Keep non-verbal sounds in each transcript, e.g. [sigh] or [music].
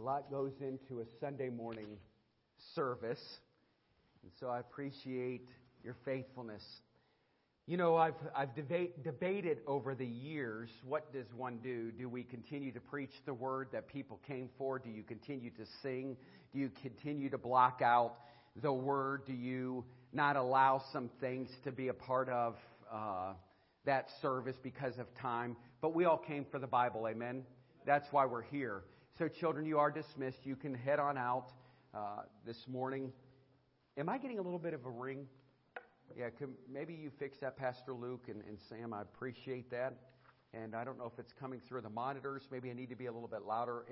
lot goes into a Sunday morning service, and so I appreciate your faithfulness. You know, I've, I've debate, debated over the years what does one do? Do we continue to preach the word that people came for? Do you continue to sing? Do you continue to block out the word? Do you not allow some things to be a part of uh, that service because of time? But we all came for the Bible, amen? That's why we're here. So, children, you are dismissed. You can head on out uh, this morning. Am I getting a little bit of a ring? Yeah, maybe you fix that, Pastor Luke and, and Sam. I appreciate that. And I don't know if it's coming through the monitors. Maybe I need to be a little bit louder.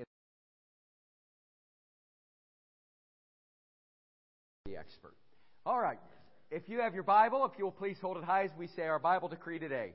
The expert. All right. If you have your Bible, if you will please hold it high as we say our Bible decree today.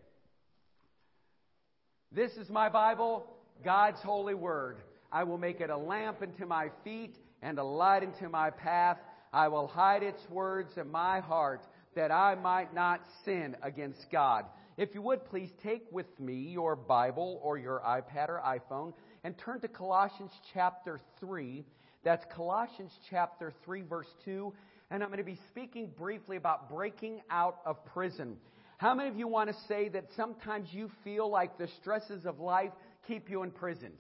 This is my Bible, God's holy word. I will make it a lamp unto my feet and a light unto my path. I will hide its words in my heart that I might not sin against God. If you would please take with me your Bible or your iPad or iPhone and turn to Colossians chapter 3. That's Colossians chapter 3 verse 2. And I'm going to be speaking briefly about breaking out of prison. How many of you want to say that sometimes you feel like the stresses of life keep you imprisoned?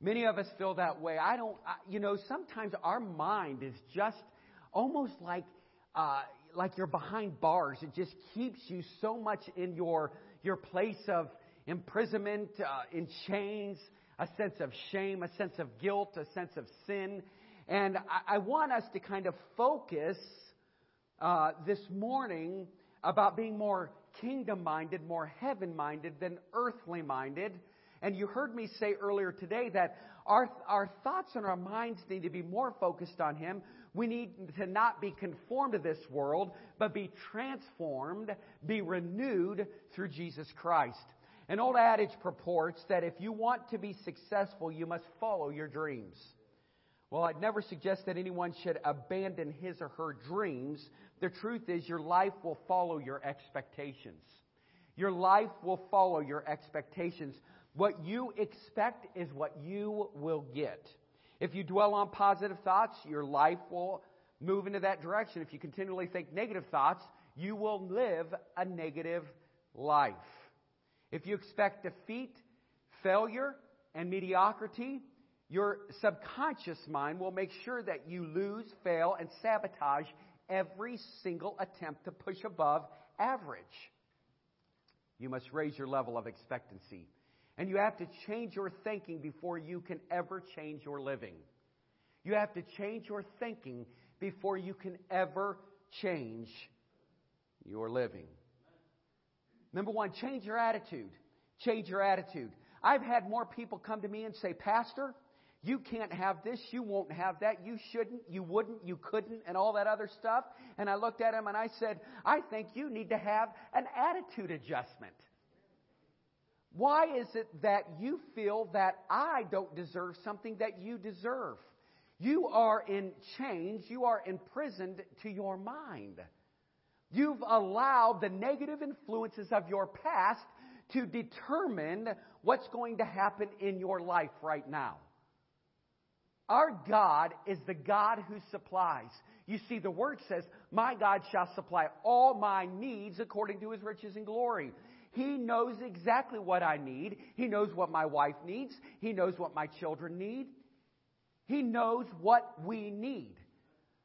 Many of us feel that way. I don't, I, you know, sometimes our mind is just almost like, uh, like you're behind bars. It just keeps you so much in your, your place of imprisonment, uh, in chains, a sense of shame, a sense of guilt, a sense of sin. And I, I want us to kind of focus uh, this morning about being more kingdom minded, more heaven minded than earthly minded. And you heard me say earlier today that our, our thoughts and our minds need to be more focused on Him. We need to not be conformed to this world, but be transformed, be renewed through Jesus Christ. An old adage purports that if you want to be successful, you must follow your dreams. Well, I'd never suggest that anyone should abandon his or her dreams. The truth is, your life will follow your expectations. Your life will follow your expectations. What you expect is what you will get. If you dwell on positive thoughts, your life will move into that direction. If you continually think negative thoughts, you will live a negative life. If you expect defeat, failure, and mediocrity, your subconscious mind will make sure that you lose, fail, and sabotage every single attempt to push above average. You must raise your level of expectancy. And you have to change your thinking before you can ever change your living. You have to change your thinking before you can ever change your living. Number one, change your attitude. Change your attitude. I've had more people come to me and say, Pastor, you can't have this, you won't have that, you shouldn't, you wouldn't, you couldn't, and all that other stuff. And I looked at him and I said, I think you need to have an attitude adjustment. Why is it that you feel that I don't deserve something that you deserve? You are in chains, you are imprisoned to your mind. You've allowed the negative influences of your past to determine what's going to happen in your life right now. Our God is the God who supplies. You see, the word says, My God shall supply all my needs according to his riches and glory. He knows exactly what I need. He knows what my wife needs. He knows what my children need. He knows what we need.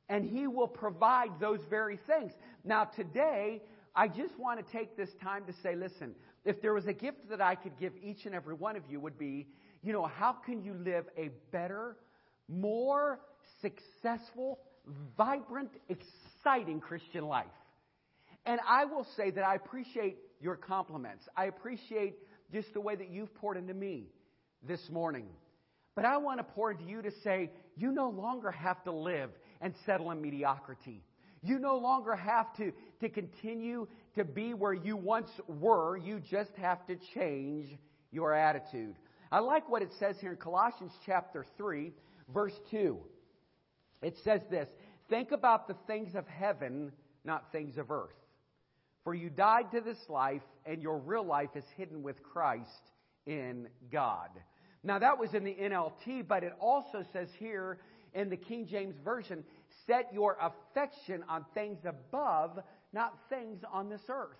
And He will provide those very things. Now, today, I just want to take this time to say, listen, if there was a gift that I could give each and every one of you, would be, you know, how can you live a better, more successful, vibrant, exciting Christian life? And I will say that I appreciate your compliments. I appreciate just the way that you've poured into me this morning. But I want to pour into you to say, you no longer have to live and settle in mediocrity. You no longer have to, to continue to be where you once were. You just have to change your attitude. I like what it says here in Colossians chapter 3, verse 2. It says this Think about the things of heaven, not things of earth. For you died to this life, and your real life is hidden with Christ in God. Now, that was in the NLT, but it also says here in the King James Version, set your affection on things above, not things on this earth.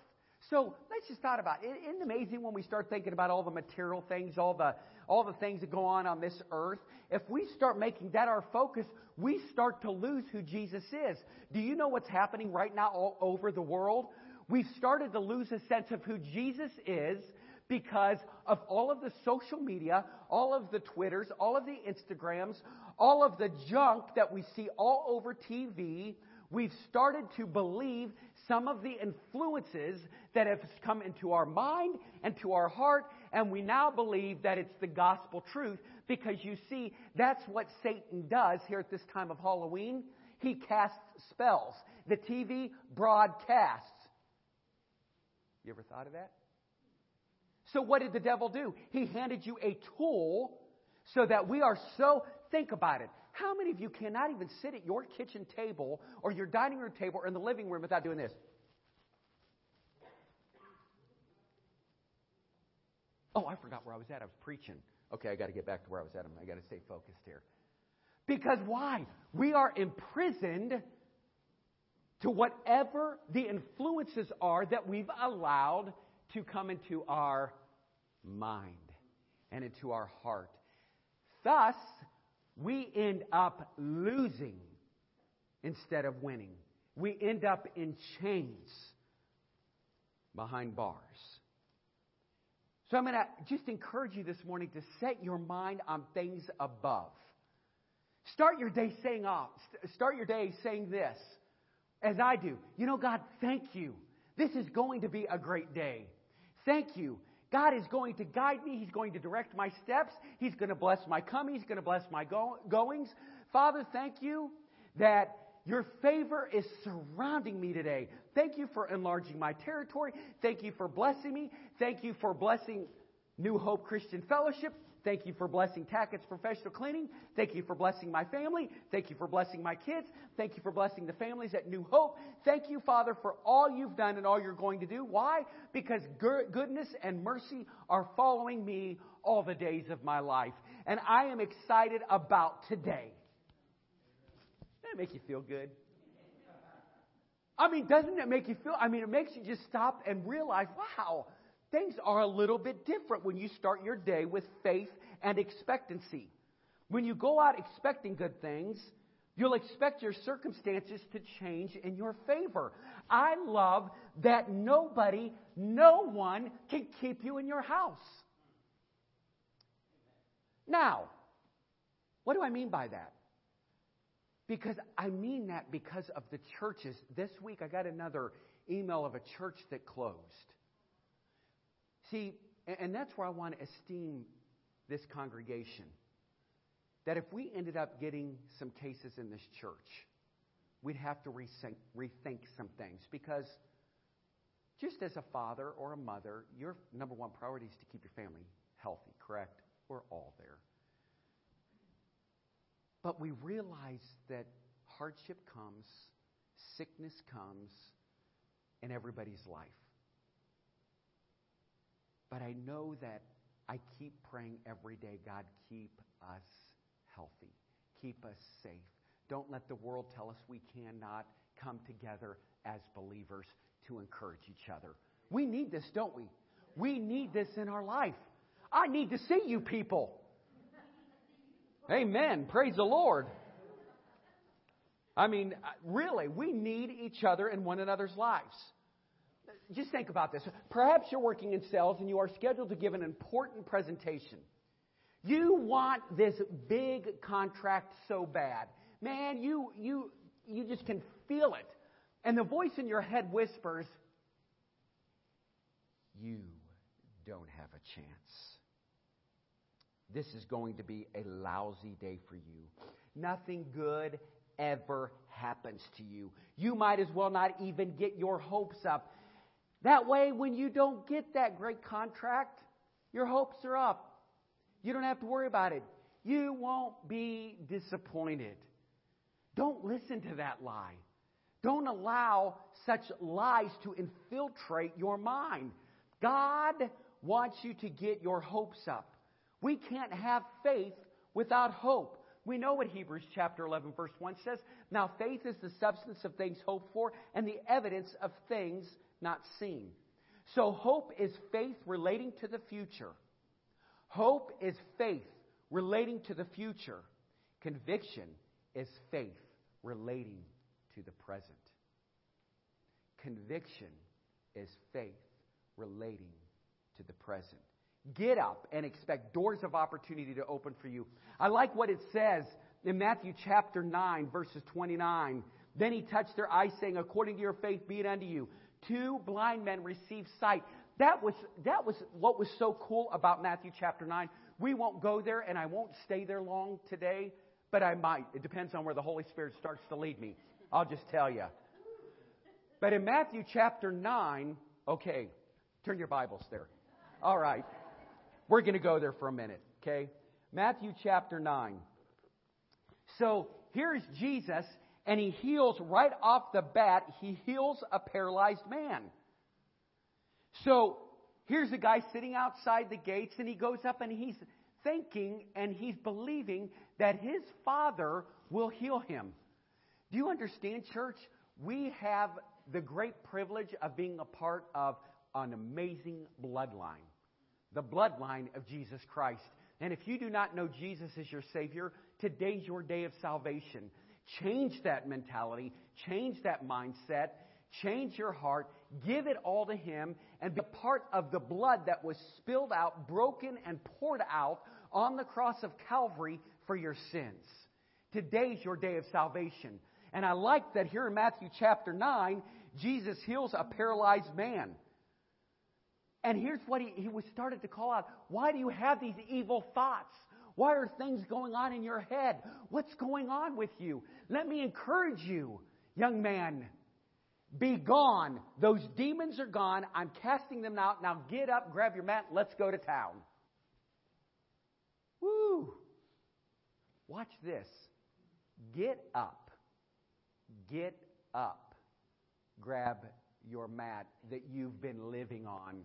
So let's just thought about it. Isn't it amazing when we start thinking about all the material things, all the all the things that go on on this earth? If we start making that our focus, we start to lose who Jesus is. Do you know what's happening right now all over the world? We've started to lose a sense of who Jesus is because of all of the social media, all of the Twitters, all of the Instagrams, all of the junk that we see all over TV. We've started to believe some of the influences that have come into our mind and to our heart, and we now believe that it's the gospel truth because you see, that's what Satan does here at this time of Halloween. He casts spells. The TV broadcasts. You ever thought of that? So, what did the devil do? He handed you a tool so that we are so, think about it. How many of you cannot even sit at your kitchen table or your dining room table or in the living room without doing this? Oh, I forgot where I was at. I was preaching. Okay, I got to get back to where I was at. I got to stay focused here. Because why? We are imprisoned to whatever the influences are that we've allowed to come into our mind and into our heart. Thus, we end up losing instead of winning. We end up in chains behind bars. So I'm going to just encourage you this morning to set your mind on things above. Start your day saying ah, off. Start your day saying this, as I do. You know, God, thank you. This is going to be a great day. Thank you. God is going to guide me. He's going to direct my steps. He's going to bless my coming. He's going to bless my go- goings. Father, thank you that your favor is surrounding me today. Thank you for enlarging my territory. Thank you for blessing me. Thank you for blessing New Hope Christian Fellowship. Thank you for blessing Tackett's Professional Cleaning. Thank you for blessing my family. Thank you for blessing my kids. Thank you for blessing the families at New Hope. Thank you, Father, for all you've done and all you're going to do. Why? Because goodness and mercy are following me all the days of my life. And I am excited about today. Doesn't it make you feel good? I mean, doesn't it make you feel? I mean, it makes you just stop and realize, wow, things are a little bit different when you start your day with faith and expectancy. When you go out expecting good things, you'll expect your circumstances to change in your favor. I love that nobody, no one can keep you in your house. Now, what do I mean by that? Because I mean that because of the churches. This week I got another email of a church that closed. See, and that's where I want to esteem this congregation. That if we ended up getting some cases in this church, we'd have to rethink, rethink some things. Because just as a father or a mother, your number one priority is to keep your family healthy, correct? We're all there. But we realize that hardship comes, sickness comes in everybody's life. But I know that I keep praying every day God, keep us healthy, keep us safe. Don't let the world tell us we cannot come together as believers to encourage each other. We need this, don't we? We need this in our life. I need to see you people. Amen. Praise the Lord. I mean, really, we need each other in one another's lives just think about this. Perhaps you're working in sales and you are scheduled to give an important presentation. You want this big contract so bad. Man, you, you, you just can feel it. And the voice in your head whispers, You don't have a chance. This is going to be a lousy day for you. Nothing good ever happens to you. You might as well not even get your hopes up that way, when you don't get that great contract, your hopes are up. You don't have to worry about it. You won't be disappointed. Don't listen to that lie. Don't allow such lies to infiltrate your mind. God wants you to get your hopes up. We can't have faith without hope. We know what Hebrews chapter 11 verse 1 says. Now faith is the substance of things hoped for and the evidence of things not seen. So hope is faith relating to the future. Hope is faith relating to the future. Conviction is faith relating to the present. Conviction is faith relating to the present. Get up and expect doors of opportunity to open for you. I like what it says in Matthew chapter 9, verses 29. Then he touched their eyes, saying, According to your faith be it unto you. Two blind men received sight. That was, that was what was so cool about Matthew chapter 9. We won't go there, and I won't stay there long today, but I might. It depends on where the Holy Spirit starts to lead me. I'll just tell you. But in Matthew chapter 9, okay, turn your Bibles there. All right. We're going to go there for a minute, okay? Matthew chapter 9. So here's Jesus, and he heals right off the bat, he heals a paralyzed man. So here's a guy sitting outside the gates, and he goes up and he's thinking and he's believing that his father will heal him. Do you understand, church? We have the great privilege of being a part of an amazing bloodline the bloodline of Jesus Christ. And if you do not know Jesus as your Savior, today's your day of salvation. Change that mentality, change that mindset, change your heart, give it all to Him, and be part of the blood that was spilled out, broken, and poured out on the cross of Calvary for your sins. Today's your day of salvation. And I like that here in Matthew chapter 9, Jesus heals a paralyzed man. And here's what he, he was started to call out. Why do you have these evil thoughts? Why are things going on in your head? What's going on with you? Let me encourage you, young man. Be gone. Those demons are gone. I'm casting them out. Now get up, grab your mat, let's go to town. Woo! Watch this. Get up. Get up. Grab your mat that you've been living on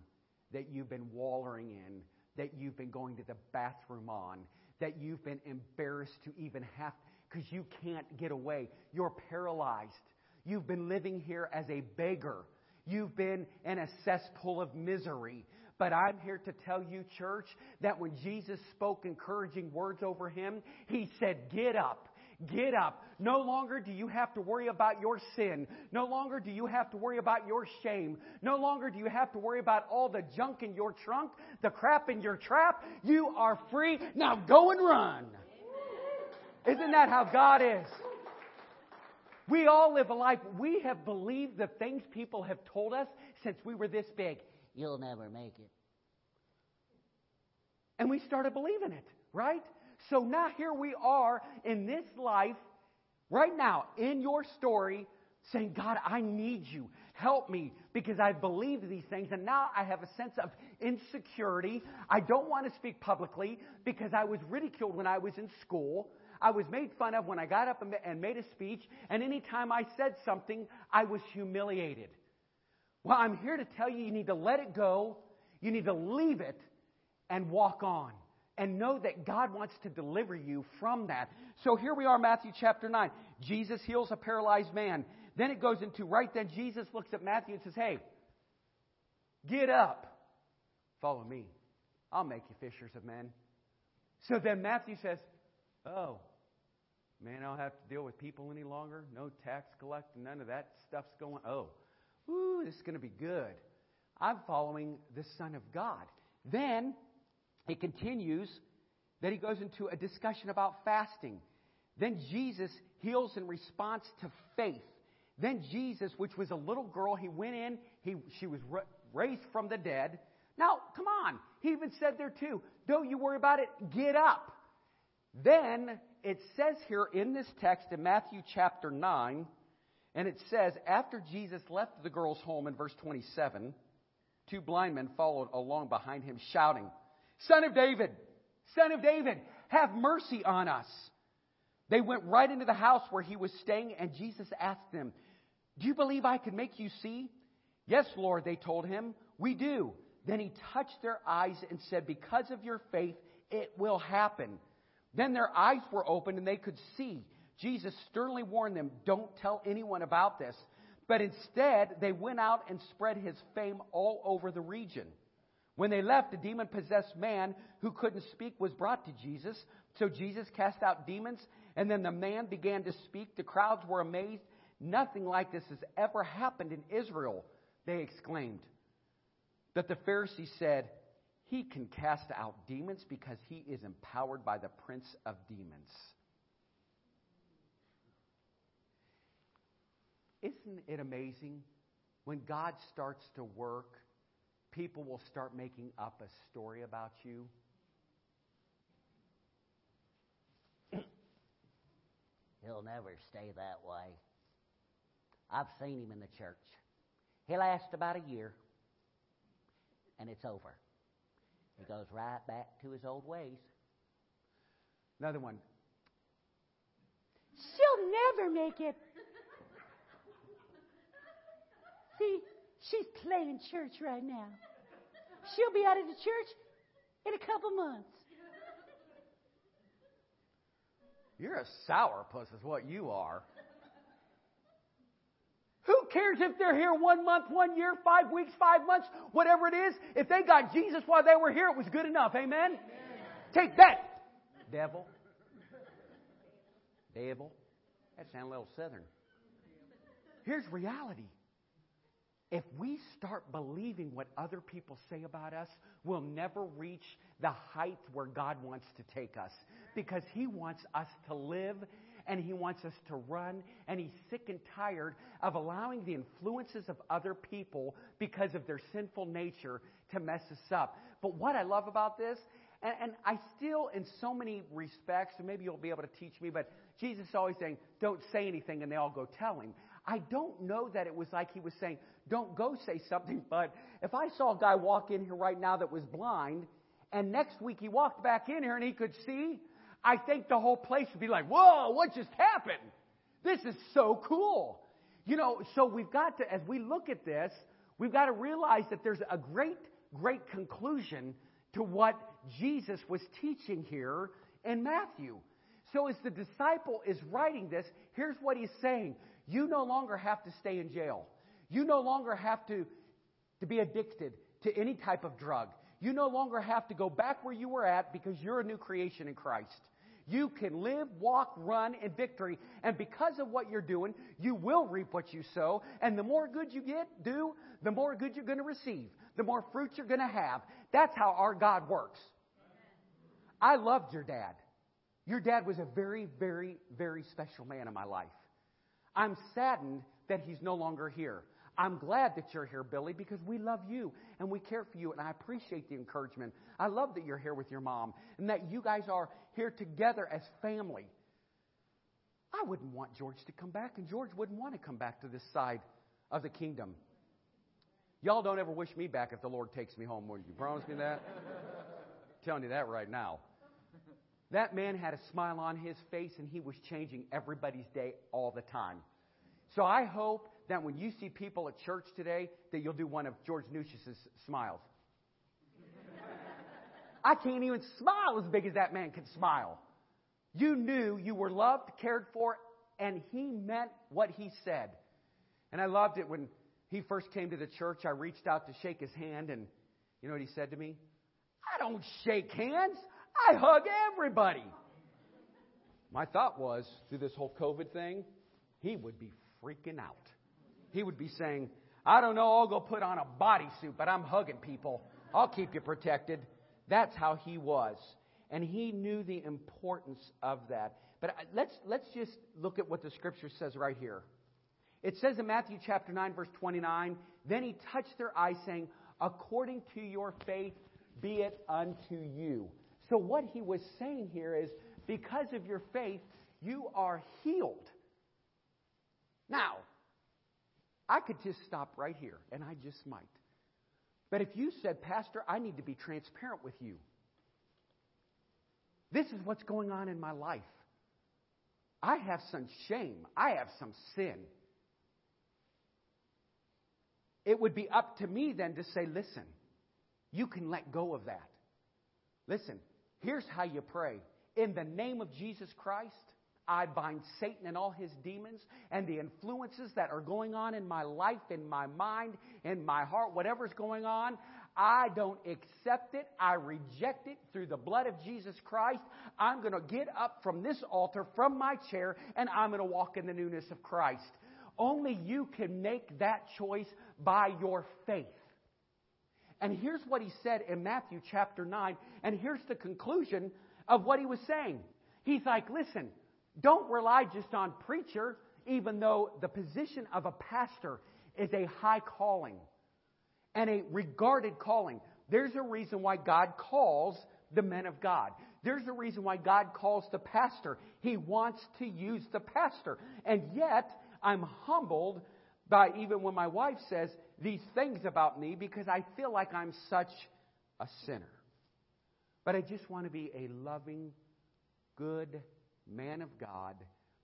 that you've been wallering in, that you've been going to the bathroom on, that you've been embarrassed to even have, because you can't get away. You're paralyzed. You've been living here as a beggar. You've been in a cesspool of misery. But I'm here to tell you, church, that when Jesus spoke encouraging words over him, he said, Get up. Get up. No longer do you have to worry about your sin. No longer do you have to worry about your shame. No longer do you have to worry about all the junk in your trunk, the crap in your trap. You are free. Now go and run. Isn't that how God is? We all live a life. We have believed the things people have told us since we were this big. You'll never make it. And we started believing it, right? So now here we are in this life, right now, in your story, saying, God, I need you. Help me because I believe these things. And now I have a sense of insecurity. I don't want to speak publicly because I was ridiculed when I was in school. I was made fun of when I got up and made a speech. And anytime I said something, I was humiliated. Well, I'm here to tell you, you need to let it go. You need to leave it and walk on and know that God wants to deliver you from that. So here we are, Matthew chapter 9. Jesus heals a paralyzed man. Then it goes into right then Jesus looks at Matthew and says, Hey, get up. Follow me. I'll make you fishers of men. So then Matthew says, Oh, man, I don't have to deal with people any longer. No tax collecting, none of that stuff's going. Oh, ooh, this is going to be good. I'm following the Son of God. Then he continues, that he goes into a discussion about fasting. Then Jesus heals in response to faith. Then Jesus, which was a little girl, he went in, he, she was raised from the dead. Now, come on. He even said there too, don't you worry about it, get up. Then it says here in this text in Matthew chapter 9, and it says, after Jesus left the girl's home in verse 27, two blind men followed along behind him, shouting, Son of David, Son of David, have mercy on us. They went right into the house where he was staying, and Jesus asked them, Do you believe I can make you see? Yes, Lord, they told him. We do. Then he touched their eyes and said, Because of your faith, It will happen. Then their eyes were opened and they could see. Jesus sternly warned them, Don't tell anyone about this. But instead, they went out and spread his fame all over the region. When they left, a demon possessed man who couldn't speak was brought to Jesus. So Jesus cast out demons, and then the man began to speak. The crowds were amazed. Nothing like this has ever happened in Israel, they exclaimed. But the Pharisees said, He can cast out demons because he is empowered by the prince of demons. Isn't it amazing? When God starts to work, people will start making up a story about you. [clears throat] He'll never stay that way. I've seen him in the church. He lasts about a year, and it's over. He goes right back to his old ways. Another one. She'll never make it. See, she's playing church right now. She'll be out of the church in a couple months. You're a sourpuss, is what you are. Who cares if they're here one month, one year, five weeks, five months, whatever it is? If they got Jesus while they were here, it was good enough. Amen? Amen. Take that, devil. Devil. That sounds a little southern. Here's reality. If we start believing what other people say about us, we'll never reach the height where God wants to take us. Because He wants us to live and He wants us to run, and He's sick and tired of allowing the influences of other people because of their sinful nature to mess us up. But what I love about this, and, and I still, in so many respects, and maybe you'll be able to teach me, but Jesus is always saying, don't say anything, and they all go tell him. I don't know that it was like he was saying, don't go say something, [laughs] but if I saw a guy walk in here right now that was blind, and next week he walked back in here and he could see, I think the whole place would be like, whoa, what just happened? This is so cool. You know, so we've got to, as we look at this, we've got to realize that there's a great, great conclusion to what Jesus was teaching here in Matthew. So as the disciple is writing this, here's what he's saying. You no longer have to stay in jail. You no longer have to, to be addicted to any type of drug. You no longer have to go back where you were at because you're a new creation in Christ. You can live, walk, run in victory. And because of what you're doing, you will reap what you sow. And the more good you get, do, the more good you're going to receive. The more fruit you're going to have. That's how our God works. I loved your dad. Your dad was a very, very, very special man in my life. I'm saddened that he's no longer here. I'm glad that you're here, Billy, because we love you and we care for you, and I appreciate the encouragement. I love that you're here with your mom and that you guys are here together as family. I wouldn't want George to come back, and George wouldn't want to come back to this side of the kingdom. Y'all don't ever wish me back if the Lord takes me home, would you? Promise me that? [laughs] Telling you that right now. That man had a smile on his face, and he was changing everybody's day all the time. So I hope that when you see people at church today, that you'll do one of George Nucius's smiles. [laughs] I can't even smile as big as that man can smile. You knew you were loved, cared for, and he meant what he said. And I loved it when he first came to the church. I reached out to shake his hand, and you know what he said to me? I don't shake hands. I hug everybody. My thought was, through this whole COVID thing, he would be freaking out. He would be saying, I don't know, I'll go put on a bodysuit, but I'm hugging people. I'll keep you protected. That's how he was. And he knew the importance of that. But let's, let's just look at what the scripture says right here. It says in Matthew chapter 9, verse 29, Then he touched their eyes, saying, According to your faith, be it unto you. So, what he was saying here is because of your faith, you are healed. Now, I could just stop right here, and I just might. But if you said, Pastor, I need to be transparent with you, this is what's going on in my life. I have some shame, I have some sin. It would be up to me then to say, listen, you can let go of that. Listen, Here's how you pray In the name of Jesus Christ, I bind Satan and all his demons and the influences that are going on in my life, in my mind, in my heart, whatever's going on. I don't accept it. I reject it through the blood of Jesus Christ. I'm going to get up from this altar, from my chair, and I'm going to walk in the newness of Christ. Only you can make that choice by your faith. And here's what he said in Matthew chapter 9, and here's the conclusion of what he was saying. He's like, listen, don't rely just on preacher, even though the position of a pastor is a high calling and a regarded calling. There's a reason why God calls the men of God. There's a reason why God calls the pastor. He wants to use the pastor. And yet, I'm humbled by even when my wife says these things about me because I feel like I'm such a sinner. But I just want to be a loving, good man of God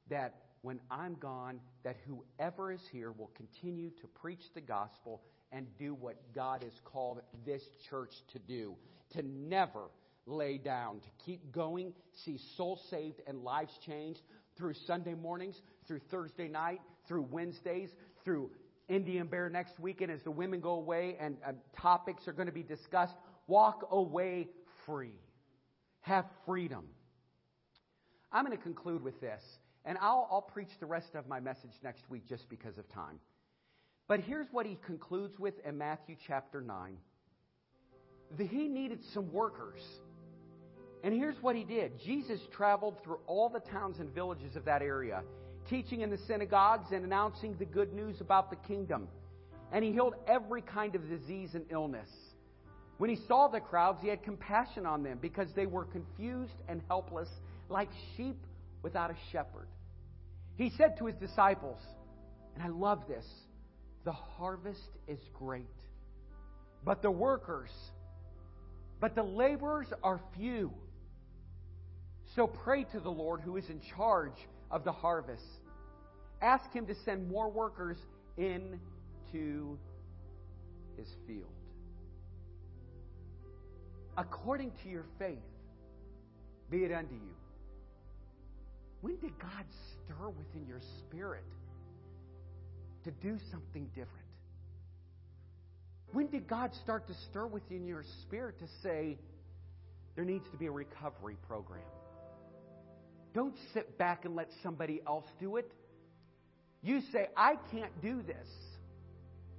that when I'm gone, that whoever is here will continue to preach the gospel and do what God has called this church to do. To never lay down, to keep going, see souls saved and lives changed through Sunday mornings, through Thursday night, through Wednesdays, through Indian Bear next weekend as the women go away and uh, topics are going to be discussed. Walk away free. Have freedom. I'm going to conclude with this, and I'll, I'll preach the rest of my message next week just because of time. But here's what he concludes with in Matthew chapter 9 that he needed some workers. And here's what he did Jesus traveled through all the towns and villages of that area, teaching in the synagogues and announcing the good news about the kingdom. And he healed every kind of disease and illness. When he saw the crowds, he had compassion on them because they were confused and helpless, like sheep without a shepherd. He said to his disciples, and I love this the harvest is great, but the workers, but the laborers are few. So pray to the Lord who is in charge of the harvest. Ask him to send more workers into his field. According to your faith, be it unto you. When did God stir within your spirit to do something different? When did God start to stir within your spirit to say, there needs to be a recovery program? Don't sit back and let somebody else do it. You say, I can't do this,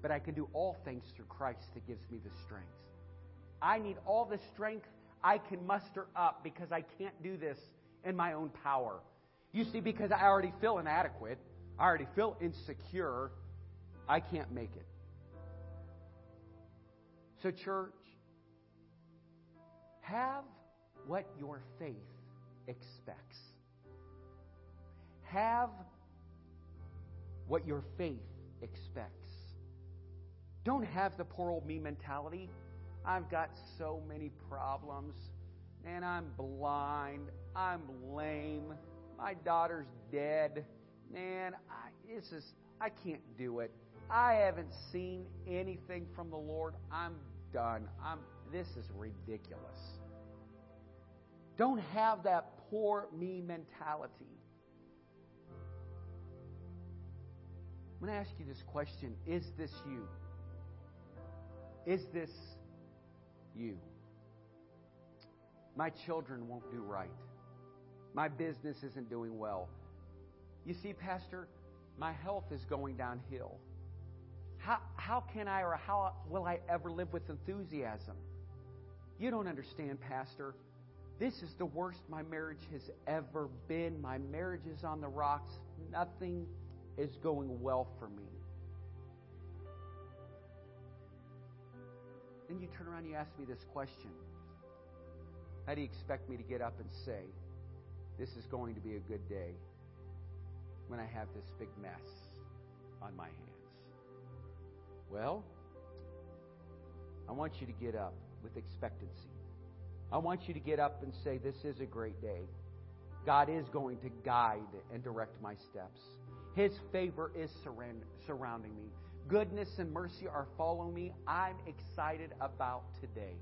but I can do all things through Christ that gives me the strength. I need all the strength I can muster up because I can't do this in my own power. You see, because I already feel inadequate. I already feel insecure. I can't make it. So, church, have what your faith expects. Have what your faith expects. Don't have the poor old me mentality. I've got so many problems. and I'm blind. I'm lame. My daughter's dead. Man, I, this is, I can't do it. I haven't seen anything from the Lord. I'm done. I'm, this is ridiculous. Don't have that poor me mentality. I'm going to ask you this question Is this you? Is this you? My children won't do right. My business isn't doing well. You see, Pastor, my health is going downhill. How, how can I or how will I ever live with enthusiasm? You don't understand, Pastor. This is the worst my marriage has ever been. My marriage is on the rocks. Nothing is going well for me. Then you turn around and you ask me this question How do you expect me to get up and say, this is going to be a good day when I have this big mess on my hands? Well, I want you to get up with expectancy. I want you to get up and say, This is a great day. God is going to guide and direct my steps. His favor is surrounding me. Goodness and mercy are following me. I'm excited about today.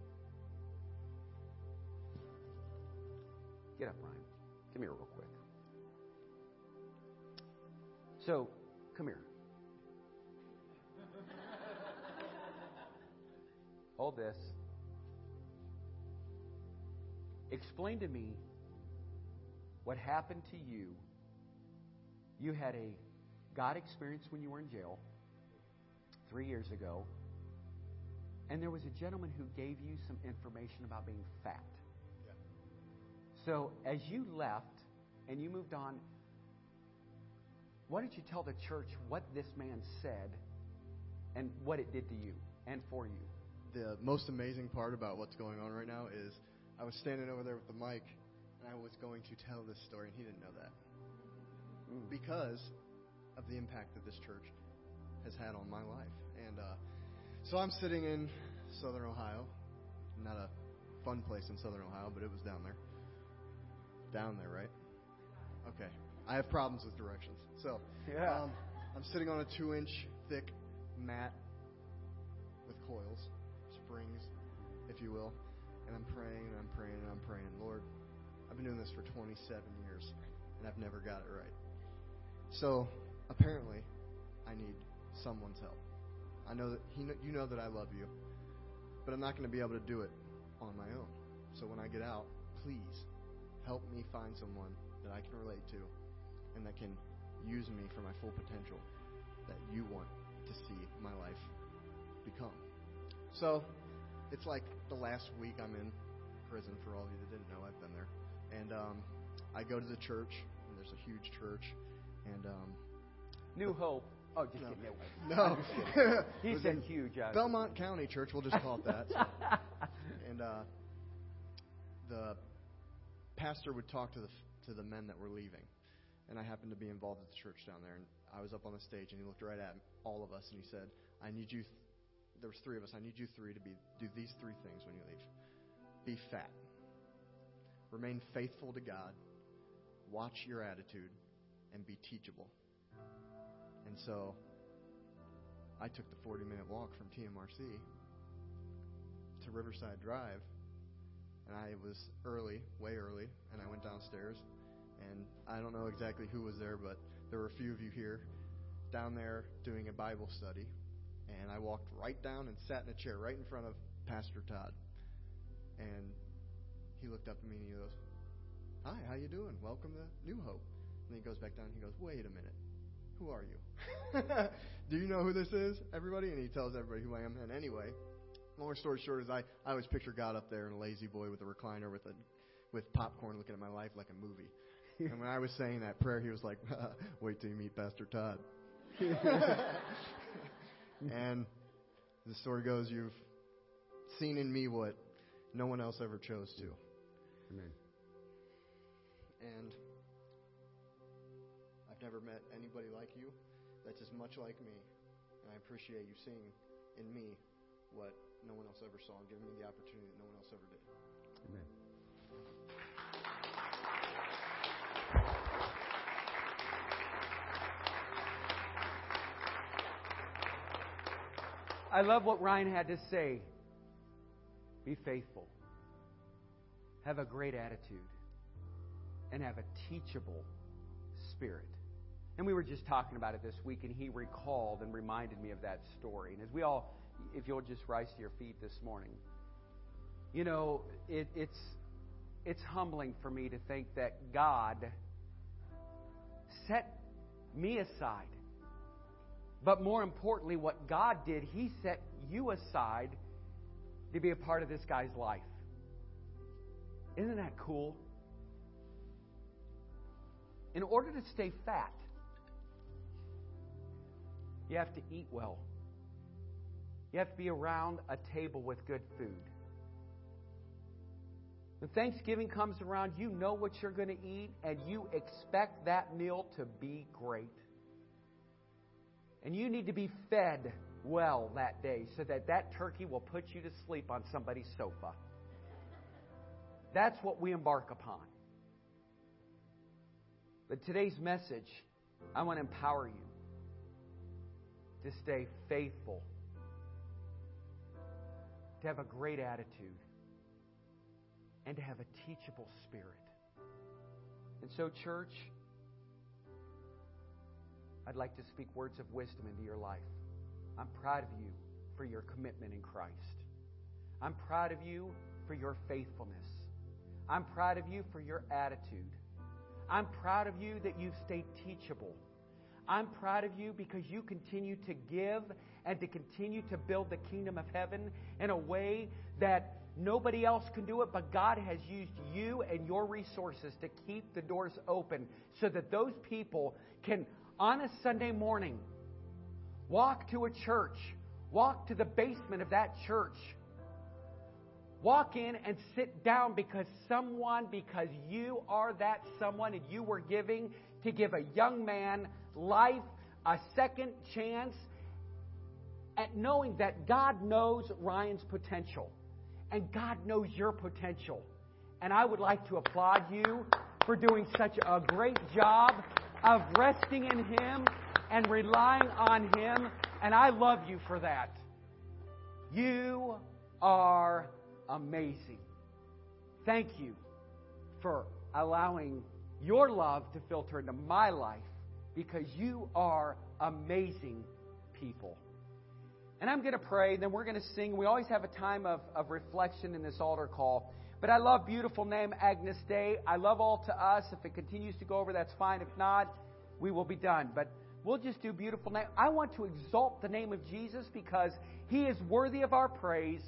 Get up, Ryan. Come here real quick. So, come here. [laughs] Hold this. Explain to me what happened to you. You had a God experience when you were in jail three years ago, and there was a gentleman who gave you some information about being fat. Yeah. So, as you left and you moved on, why don't you tell the church what this man said and what it did to you and for you? The most amazing part about what's going on right now is I was standing over there with the mic and I was going to tell this story, and he didn't know that. Mm. Because of the impact that this church has had on my life. And uh, so I'm sitting in southern Ohio. Not a fun place in southern Ohio, but it was down there. Down there, right? Okay. I have problems with directions. So, Yeah. um, I'm sitting on a two inch thick mat with coils, springs, if you will. And I'm praying and I'm praying and I'm praying. Lord, I've been doing this for 27 years and I've never got it right. So, apparently, I need someone's help. I know that he, you know that I love you, but I'm not going to be able to do it on my own. So when I get out, please help me find someone that I can relate to and that can use me for my full potential that you want to see my life become. So it's like the last week I'm in prison. For all of you that didn't know, I've been there, and um, I go to the church. And there's a huge church, and um, New Hope. Oh, just No. kidding. no, [laughs] He said huge. I Belmont County Church. We'll just call it that. [laughs] and uh, the pastor would talk to the to the men that were leaving, and I happened to be involved at the church down there. And I was up on the stage, and he looked right at all of us, and he said, "I need you." Th- there was three of us. I need you three to be do these three things when you leave: be fat, remain faithful to God, watch your attitude, and be teachable. And so I took the 40 minute walk from TMRC to Riverside Drive. And I was early, way early, and I went downstairs. And I don't know exactly who was there, but there were a few of you here down there doing a Bible study. And I walked right down and sat in a chair right in front of Pastor Todd. And he looked up at me and he goes, Hi, how you doing? Welcome to New Hope. And then he goes back down and he goes, Wait a minute. Who are you? [laughs] Do you know who this is, everybody? And he tells everybody who I am. And anyway, long story short is I, I always picture God up there in a La-Z-Boy with a recliner with a with popcorn looking at my life like a movie. [laughs] and when I was saying that prayer, he was like, [laughs] "Wait till you meet Pastor Todd." and the story goes, you've seen in me what no one else ever chose to. Amen. And I've never met anybody like you that's as much like me. And I appreciate you seeing in me what no one else ever saw and giving me the opportunity that no one else ever did. Amen. I love what Ryan had to say. Be faithful. Have a great attitude. And have a teachable spirit. And we were just talking about it this week, and he recalled and reminded me of that story. And as we all, if you'll just rise to your feet this morning, you know, it, it's it's humbling for me to think that God set me aside. But more importantly, what God did, He set you aside to be a part of this guy's life. Isn't that cool? In order to stay fat, you have to eat well. You have to be around a table with good food. When Thanksgiving comes around, you know what you're going to eat, and you expect that meal to be great. And you need to be fed well that day so that that turkey will put you to sleep on somebody's sofa. That's what we embark upon. But today's message, I want to empower you to stay faithful, to have a great attitude, and to have a teachable spirit. And so, church, I'd like to speak words of wisdom into your life. I'm proud of you for your commitment in Christ. I'm proud of you for your faithfulness. I'm proud of you for your attitude. I'm proud of you that you've stayed teachable. I'm proud of you because you continue to give and to continue to build the kingdom of heaven in a way that nobody else can do it, but God has used you and your resources to keep the doors open so that those people can, on a Sunday morning, walk to a church, walk to the basement of that church, walk in and sit down because someone, because you are that someone and you were giving to give a young man life a second chance at knowing that God knows Ryan's potential and God knows your potential. And I would like to applaud you for doing such a great job of resting in Him and relying on Him. And I love you for that. You are amazing. Thank you for allowing your love to filter into my life because you are amazing people. And I'm going to pray, then we're going to sing. We always have a time of, of reflection in this altar call. But I love beautiful name Agnus Dei. I love all to us. If it continues to go over, that's fine. If not, we will be done. But we'll just do beautiful name. I want to exalt the name of Jesus because he is worthy of our praise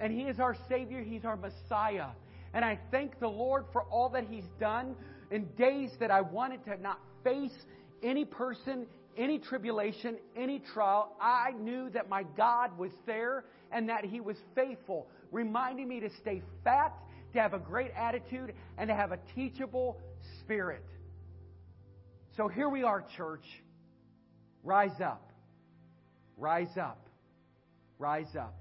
and he is our Savior. He's our Messiah. And I thank the Lord for all that he's done in days that I wanted to not face any person, any tribulation, any trial, I knew that my God was there and that He was faithful, reminding me to stay fat, to have a great attitude, and to have a teachable spirit. So here we are, church. Rise up. Rise up. Rise up.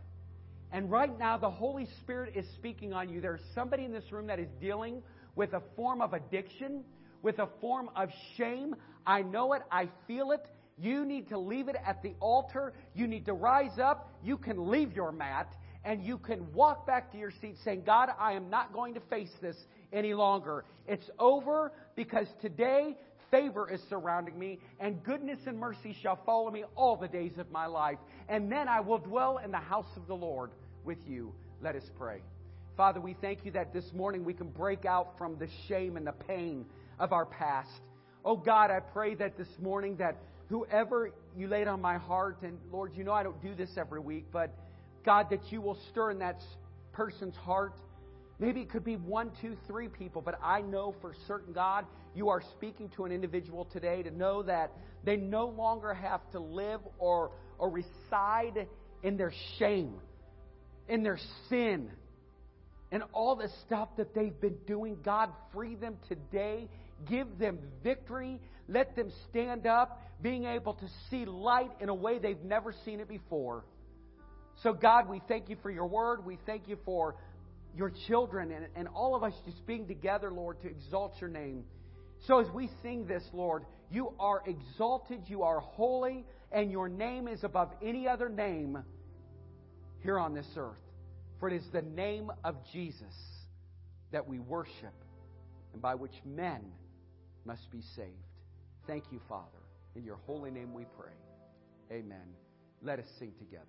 And right now, the Holy Spirit is speaking on you. There's somebody in this room that is dealing with a form of addiction, with a form of shame. I know it. I feel it. You need to leave it at the altar. You need to rise up. You can leave your mat and you can walk back to your seat saying, God, I am not going to face this any longer. It's over because today favor is surrounding me and goodness and mercy shall follow me all the days of my life. And then I will dwell in the house of the Lord with you. Let us pray. Father, we thank you that this morning we can break out from the shame and the pain of our past. Oh God, I pray that this morning that whoever you laid on my heart, and Lord, you know I don't do this every week, but God, that you will stir in that person's heart. Maybe it could be one, two, three people, but I know for certain, God, you are speaking to an individual today to know that they no longer have to live or, or reside in their shame, in their sin, and all the stuff that they've been doing. God, free them today Give them victory. Let them stand up, being able to see light in a way they've never seen it before. So, God, we thank you for your word. We thank you for your children and, and all of us just being together, Lord, to exalt your name. So, as we sing this, Lord, you are exalted, you are holy, and your name is above any other name here on this earth. For it is the name of Jesus that we worship and by which men must be saved. Thank you, Father. In your holy name we pray. Amen. Let us sing together.